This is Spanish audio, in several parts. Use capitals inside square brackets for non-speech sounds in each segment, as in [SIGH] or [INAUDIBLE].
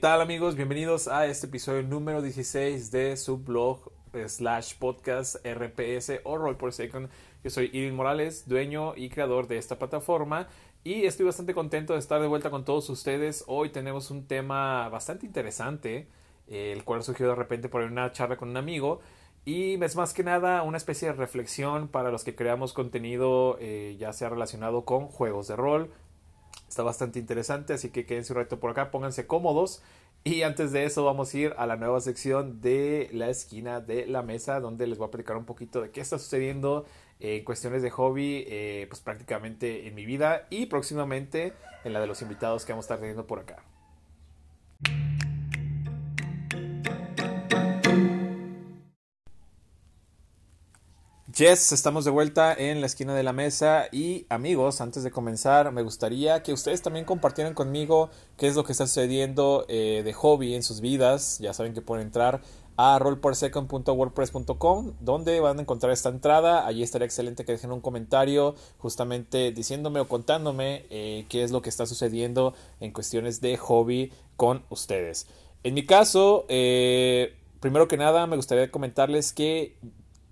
tal amigos? Bienvenidos a este episodio número 16 de su blog slash podcast RPS o Roll por Second. Yo soy Irving Morales, dueño y creador de esta plataforma y estoy bastante contento de estar de vuelta con todos ustedes. Hoy tenemos un tema bastante interesante, el cual surgió de repente por una charla con un amigo y es más que nada una especie de reflexión para los que creamos contenido eh, ya sea relacionado con juegos de rol, Está bastante interesante, así que quédense un rato por acá, pónganse cómodos. Y antes de eso vamos a ir a la nueva sección de la esquina de la mesa, donde les voy a platicar un poquito de qué está sucediendo en cuestiones de hobby, eh, pues prácticamente en mi vida y próximamente en la de los invitados que vamos a estar teniendo por acá. Yes, estamos de vuelta en la esquina de la mesa y amigos, antes de comenzar me gustaría que ustedes también compartieran conmigo qué es lo que está sucediendo eh, de hobby en sus vidas. Ya saben que pueden entrar a rollpersecond.wordpress.com donde van a encontrar esta entrada. Allí estaría excelente que dejen un comentario justamente diciéndome o contándome eh, qué es lo que está sucediendo en cuestiones de hobby con ustedes. En mi caso, eh, primero que nada me gustaría comentarles que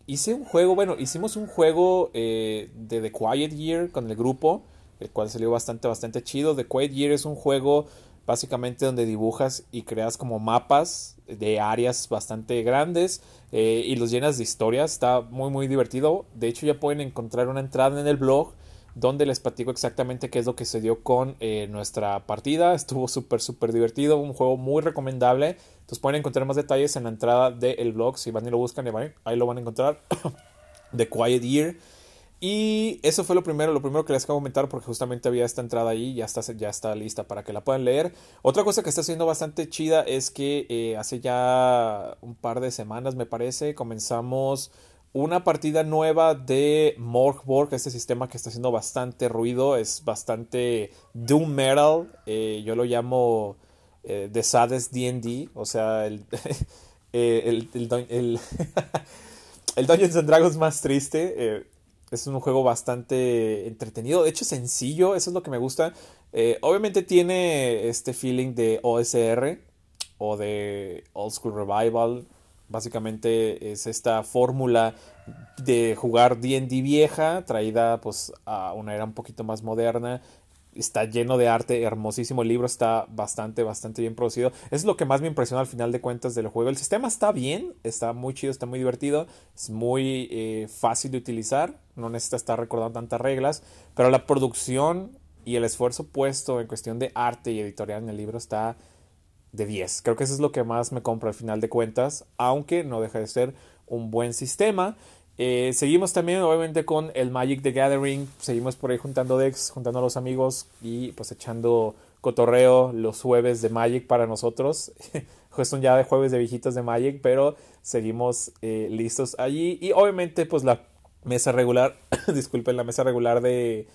hice un juego, bueno, hicimos un juego eh, de The Quiet Year con el grupo, el cual salió bastante, bastante chido. The Quiet Year es un juego básicamente donde dibujas y creas como mapas de áreas bastante grandes eh, y los llenas de historias. Está muy, muy divertido. De hecho, ya pueden encontrar una entrada en el blog donde les platico exactamente qué es lo que se dio con eh, nuestra partida. Estuvo súper, súper divertido, un juego muy recomendable. Entonces pueden encontrar más detalles en la entrada del blog. Si van y lo buscan, ahí lo van a encontrar. [COUGHS] The Quiet Year. Y eso fue lo primero, lo primero que les de comentar porque justamente había esta entrada ahí, ya está, ya está lista para que la puedan leer. Otra cosa que está siendo bastante chida es que eh, hace ya un par de semanas me parece comenzamos una partida nueva de Morgborg, este sistema que está haciendo bastante ruido, es bastante doom metal, eh, yo lo llamo eh, The Saddest D&D, o sea, el, [LAUGHS] eh, el, [LAUGHS] el, Dungeons and Dragons más triste, es un juego bastante entretenido, de hecho sencillo, eso es lo que me gusta, obviamente tiene este feeling de OSR o de Old School Revival, Básicamente es esta fórmula de jugar D&D vieja traída pues a una era un poquito más moderna. Está lleno de arte, hermosísimo el libro, está bastante, bastante bien producido. Es lo que más me impresiona al final de cuentas del juego. El sistema está bien, está muy chido, está muy divertido, es muy eh, fácil de utilizar, no necesita estar recordando tantas reglas, pero la producción y el esfuerzo puesto en cuestión de arte y editorial en el libro está de 10. Creo que eso es lo que más me compro al final de cuentas, aunque no deja de ser un buen sistema. Eh, seguimos también obviamente con el Magic the Gathering, seguimos por ahí juntando decks, juntando a los amigos y pues echando cotorreo los jueves de Magic para nosotros. [LAUGHS] son ya de jueves de viejitos de Magic, pero seguimos eh, listos allí. Y obviamente pues la mesa regular, [COUGHS] disculpen, la mesa regular de,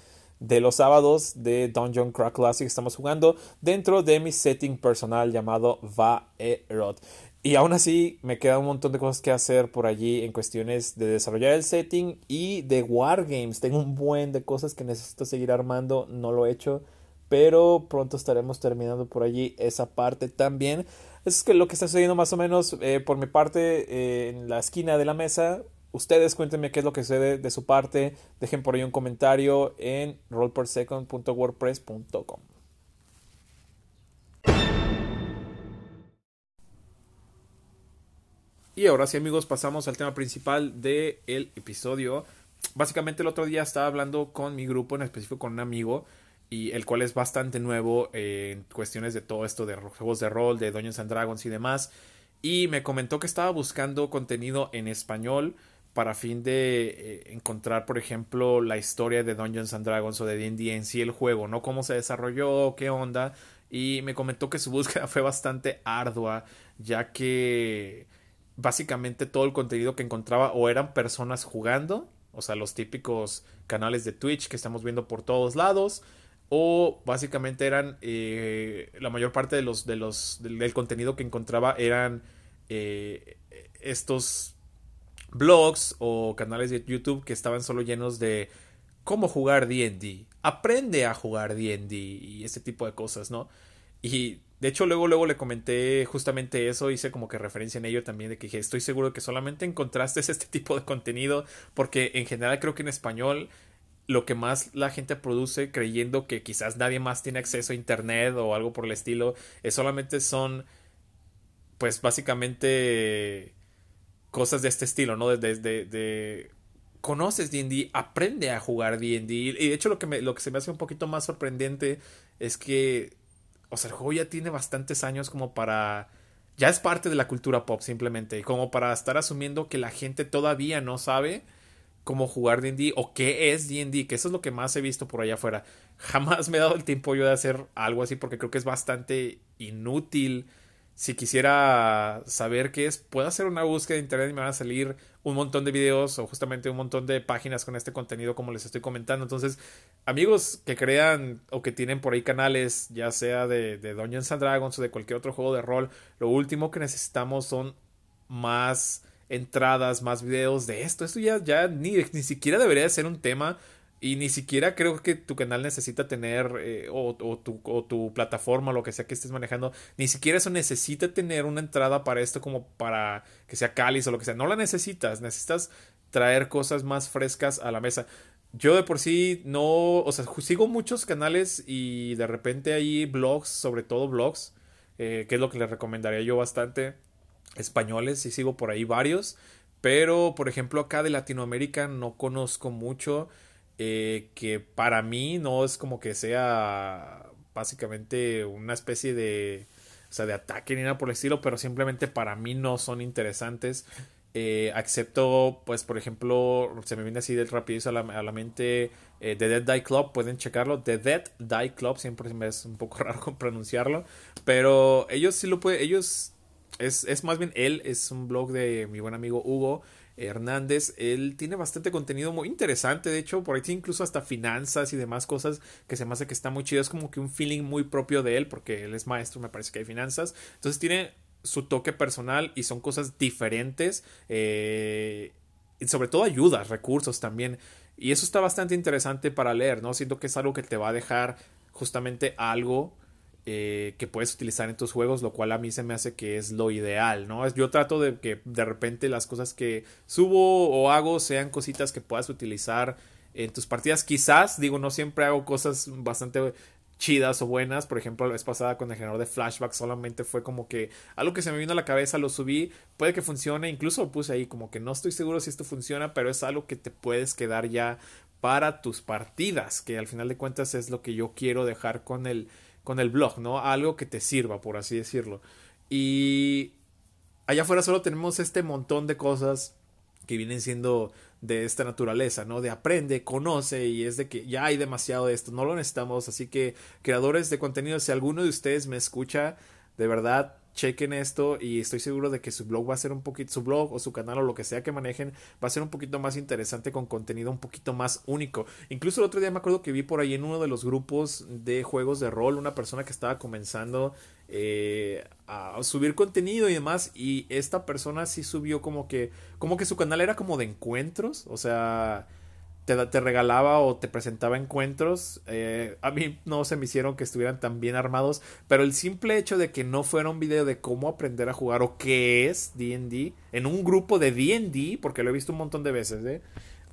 de los sábados de Dungeon Crack Classic estamos jugando dentro de mi setting personal llamado Vaerot. Y aún así me queda un montón de cosas que hacer por allí en cuestiones de desarrollar el setting y de Wargames. Tengo un buen de cosas que necesito seguir armando, no lo he hecho, pero pronto estaremos terminando por allí esa parte también. Es que lo que está sucediendo más o menos eh, por mi parte eh, en la esquina de la mesa Ustedes cuéntenme qué es lo que sucede de su parte. Dejen por ahí un comentario en rollpersecond.wordpress.com. Y ahora sí amigos pasamos al tema principal del episodio. Básicamente el otro día estaba hablando con mi grupo, en específico con un amigo, y el cual es bastante nuevo en cuestiones de todo esto de juegos de rol, de Dungeons and Dragons y demás. Y me comentó que estaba buscando contenido en español para fin de eh, encontrar, por ejemplo, la historia de Dungeons and Dragons o de D&D en sí el juego, ¿no? Cómo se desarrolló, qué onda. Y me comentó que su [LAUGHS] búsqueda fue bastante ardua, ya que básicamente todo el contenido que encontraba o eran personas jugando, o sea, los típicos canales de Twitch que estamos viendo por todos lados, o básicamente eran eh, la mayor parte de los, de los del, contenido que encontraba eran eh, estos blogs o canales de YouTube que estaban solo llenos de cómo jugar D&D, aprende a jugar D&D y ese tipo de cosas, ¿no? Y de hecho, luego, luego le comenté justamente eso, hice como que referencia en ello también, de que dije, estoy seguro que solamente encontraste [LAUGHS] este tipo de contenido, porque en general creo que en español lo que más la gente produce creyendo que quizás nadie más tiene acceso a internet o algo por el estilo, es solamente son, pues básicamente cosas de este estilo, ¿no? Desde de, conoces D&D, aprende a jugar D&D y de hecho lo que, me, lo que se me hace un poquito más sorprendente es que o sea, el juego ya tiene bastantes años como para... Ya es parte de la cultura pop simplemente. Como para estar asumiendo que la gente todavía no sabe cómo jugar D&D o qué es D&D, que eso es lo que más he visto por allá afuera. [LAUGHS] Jamás me he dado el tiempo yo de hacer algo así porque creo que es bastante inútil si quisiera saber qué es, puedo hacer una búsqueda de internet y me van a salir un montón de videos o justamente un montón de páginas con este contenido como les estoy comentando. Entonces, amigos que crean o que tienen por ahí canales, ya sea de, de Dungeons and Dragons o de cualquier otro juego de rol, lo último que necesitamos son más entradas, más videos de esto. Esto ya, ya ni, ni siquiera debería ser un tema y ni siquiera creo que tu canal necesita tener, eh, o, tu, o tu plataforma, lo que sea que estés manejando, ni siquiera eso necesita tener una entrada para esto como para que sea cáliz o lo que sea. No la necesitas, necesitas traer cosas más frescas a la mesa. Yo de por sí no, o sea, sigo muchos canales y de repente hay blogs, sobre todo blogs, eh, que es lo que les recomendaría yo bastante, españoles, y sigo por ahí varios, pero por ejemplo acá de Latinoamérica no conozco mucho. Eh, que para mí no es como que sea básicamente una especie de, o sea, de ataque ni nada por el estilo, pero simplemente para mí no son interesantes. Eh, excepto, pues, por ejemplo, se me viene así de rapidez a la, a la mente eh, The Dead Die Club, pueden checarlo. The Dead Die Club, siempre es un poco [LAUGHS] raro pronunciarlo, pero ellos sí lo pueden, ellos, es, es más bien él, es un blog de mi buen amigo Hugo, Hernández. Él tiene bastante contenido muy interesante, de hecho, por ahí tiene incluso hasta finanzas y demás cosas que se me hace que está muy chido. Es como que un feeling muy propio de él, porque él es maestro, me parece que hay finanzas. Entonces tiene su toque personal y son cosas diferentes. Eh, y sobre todo ayudas, recursos también. Y eso está bastante interesante para leer, ¿no? Siento que es algo que te va a dejar justamente algo eh, que puedes utilizar en tus juegos, lo cual a mí se me hace que es lo ideal, ¿no? Yo trato de que de repente las cosas que subo o hago sean cositas que puedas utilizar en tus partidas. Quizás, digo, no siempre hago cosas bastante chidas o buenas. Por ejemplo, la vez pasada con el generador de flashback solamente fue como que algo que se me vino a la cabeza, lo subí, puede que funcione, incluso lo puse ahí como que no estoy seguro si esto funciona, pero es algo que te puedes quedar ya para tus partidas, que al final de cuentas es lo que yo quiero dejar con el con el blog, ¿no? Algo que te sirva, por así decirlo. Y allá afuera solo tenemos este montón de cosas que vienen siendo de esta naturaleza, ¿no? De aprende, conoce y es de que ya hay demasiado de esto, no lo necesitamos, así que creadores de contenido, si alguno de ustedes me escucha, de verdad, chequen esto y estoy seguro de que su blog va a ser un poquito, su blog o su canal o lo que sea que manejen va a ser un poquito más interesante con contenido un poquito más único. Incluso el otro día me acuerdo que vi por ahí en uno de los grupos de juegos de rol una persona que estaba comenzando eh, a subir contenido y demás y esta persona sí subió como que como que su canal era como de encuentros, o sea te, regalaba o te presentaba encuentros. Eh, a mí no se me hicieron que estuvieran tan bien armados, pero el simple hecho de que no fuera un video de cómo aprender a jugar o qué es DD en un grupo de DD, porque lo he visto un montón de veces, ¿eh?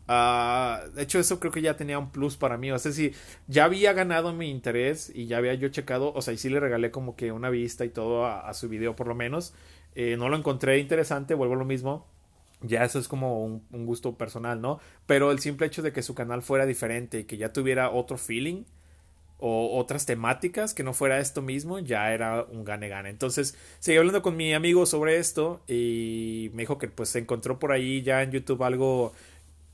Uh, de hecho, eso creo que ya tenía un plus para mí. O sea, si ya había ganado mi interés y ya había yo checado, o sea, y sí le regalé como que una vista y todo a, su video por lo menos. Eh, no lo encontré interesante, vuelvo a lo mismo ya eso es como un, gusto personal, ¿no? Pero el simple hecho de que su canal fuera diferente y que ya tuviera otro feeling o otras temáticas que no fuera esto mismo, ya era un gane-gane. Entonces, seguí hablando con mi amigo sobre esto y me dijo que pues se encontró por ahí ya en YouTube algo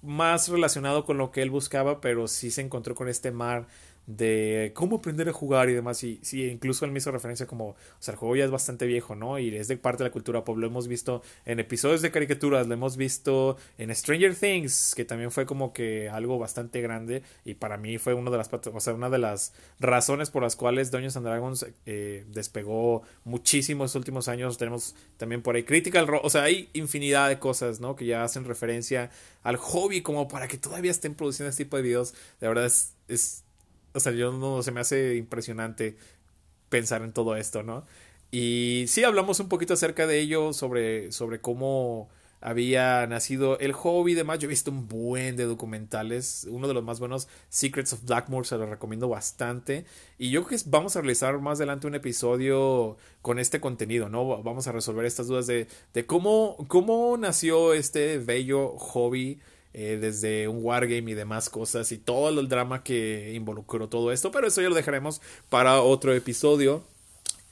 más relacionado con lo que él buscaba, pero sí se encontró con este mar de cómo aprender a jugar y demás. Y sí, incluso él me hizo referencia como, o sea, el juego ya es bastante viejo, ¿no? Y es de parte de la cultura pop. Lo hemos visto en episodios de caricaturas, lo hemos visto en Stranger Things, que también fue como que algo bastante grande. Y para mí fue una de las, o sea, una de las razones por las cuales Dungeons and Dragons eh, despegó muchísimo en los últimos años. Tenemos también por ahí Critical Role, o sea, hay infinidad de cosas, ¿no? Que ya hacen referencia al hobby como para que todavía estén produciendo este tipo de videos. De verdad es, es o sea, yo no se me hace impresionante pensar en todo esto, ¿no? Y sí, hablamos un poquito acerca de ello, sobre, sobre cómo había nacido el hobby y demás. Yo he visto un buen de documentales. Uno de los más buenos, Secrets of Blackmore, se lo recomiendo bastante. Y yo creo que vamos a realizar más adelante un episodio con este contenido, ¿no? Vamos a resolver estas dudas de, de cómo, cómo nació este bello hobby. Eh, desde un wargame y demás cosas y todo el drama que involucró todo esto, pero eso ya lo dejaremos para otro episodio.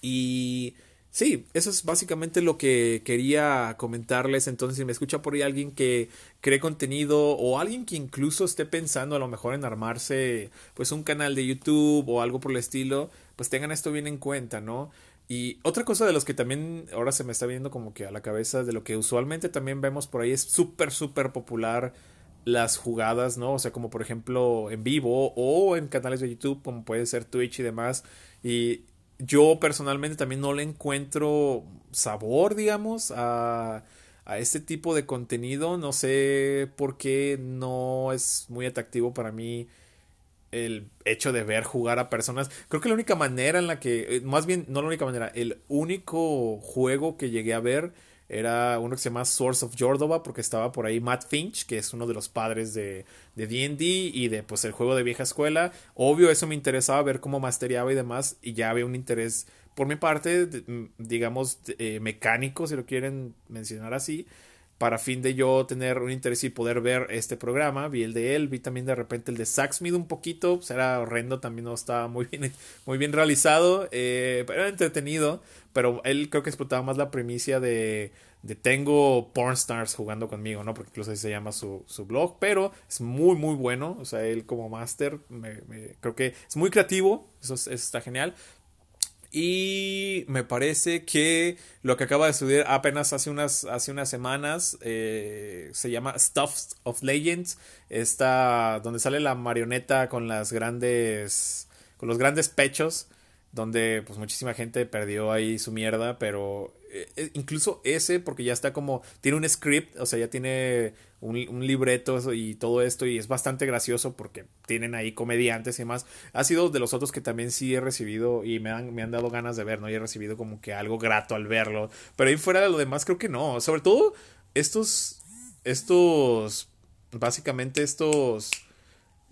Y Sí, eso es básicamente lo que quería comentarles. Entonces, si me escucha por ahí alguien que cree contenido o alguien que incluso esté pensando a lo mejor en armarse pues un canal de YouTube o algo por el estilo, pues tengan esto bien en cuenta, ¿no? Y otra cosa de los que también ahora se me está viendo como que a la cabeza de lo que usualmente también vemos por ahí es súper, súper popular las jugadas, ¿no? O sea, como por ejemplo en vivo o en canales de YouTube como puede ser Twitch y demás. Y yo personalmente también no le encuentro sabor, digamos, a, a este tipo de contenido. No sé por qué no es muy atractivo para mí el hecho de ver jugar a personas. Creo que la única manera en la que, eh, más bien, no la única manera, el único juego que llegué a ver era uno que se llama Source of Jordova porque estaba por ahí Matt Finch, que es uno de los padres de D&D y de pues el juego de vieja escuela. Obvio eso me interesaba ver cómo masteriaba y demás y ya había un interés por mi parte, mm, digamos, eh, mecánico, si lo quieren mencionar así, para fin de yo tener un interés y poder ver este programa. Vi el de él, vi también de repente el de Saxmid un poquito, pues era horrendo, también no estaba muy bien, [LAUGHS] muy bien realizado, eh, pero era entretenido. Pero él creo que explotaba más la primicia de, de tengo pornstars jugando conmigo, ¿no? Porque incluso así se llama su, su blog, pero es muy, muy bueno. O sea, él como máster, me, creo que es muy creativo, eso, eso está genial. Y me parece que lo que acaba de estudiar apenas hace unas, hace unas semanas eh, se llama Stuff of Legends. Está donde sale la marioneta con las grandes. con los grandes pechos. Donde pues muchísima gente perdió ahí su mierda. Pero eh, eh, incluso ese, porque ya está como. Tiene un script, o sea, ya tiene un, libreto y todo esto y es bastante gracioso porque tienen ahí comediantes y demás. Ha sido de los otros que también sí he recibido y me han, me han dado ganas de ver, ¿no? Y he recibido como que algo grato al verlo. Pero ahí fuera de lo demás creo que no. Sobre todo estos, estos, básicamente estos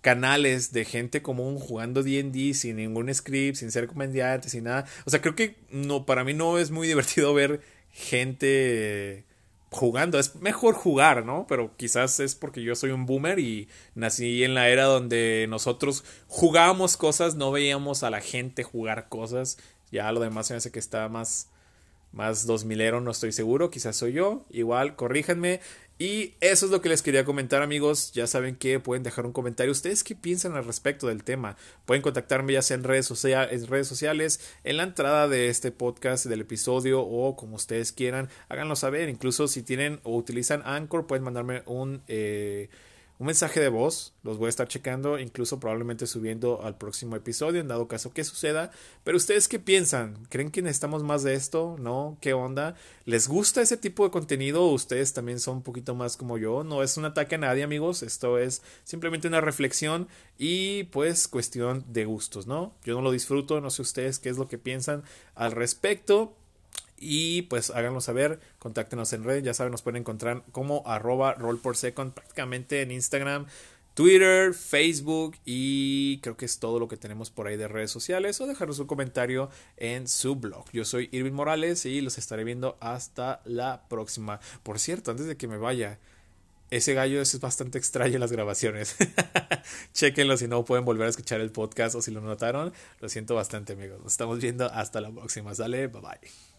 canales de gente común jugando D&D sin ningún script, sin ser comediante, sin nada. O sea, creo que no para mí no es muy [LAUGHS] divertido ver gente jugando. Es mejor jugar, ¿no? Pero quizás es porque yo soy un boomer y nací en la era donde nosotros jugábamos cosas, no veíamos a la gente jugar cosas. Ya lo demás se me hace que está más más 2000ero, no estoy seguro, quizás soy yo. Igual, corríjanme. Y eso es lo que les quería comentar amigos. Ya saben que pueden dejar un comentario. ¿Ustedes qué piensan al respecto del tema? Pueden contactarme ya sea en redes, en redes sociales, en la entrada de este podcast, del episodio o como ustedes quieran. Háganlo saber. Incluso si tienen o utilizan Anchor pueden mandarme un... Eh, un mensaje de voz, los voy a estar checando, incluso probablemente subiendo al próximo episodio, en dado caso que suceda. Pero ustedes qué piensan? ¿Creen que necesitamos más de esto? ¿No? ¿Qué onda? ¿Les gusta ese tipo de contenido? ¿Ustedes también son un poquito más como yo? No es un ataque a nadie, amigos. Esto es simplemente una reflexión y pues cuestión de gustos, ¿no? Yo no lo disfruto, no sé ustedes qué es lo que piensan al respecto. Y pues háganlo saber, contáctenos en red, ya saben, nos pueden encontrar como arroba roll por second prácticamente en Instagram, Twitter, Facebook y creo que es todo lo que tenemos por ahí de redes sociales o dejarnos un comentario en su blog. Yo soy Irving Morales y los estaré viendo hasta la próxima. Por cierto, antes de que me vaya, ese gallo es bastante extraño en las grabaciones. [LAUGHS] Chequenlo si no pueden volver a escuchar el podcast o si lo notaron. Lo siento bastante amigos. Nos estamos viendo hasta la próxima. Sale, bye bye.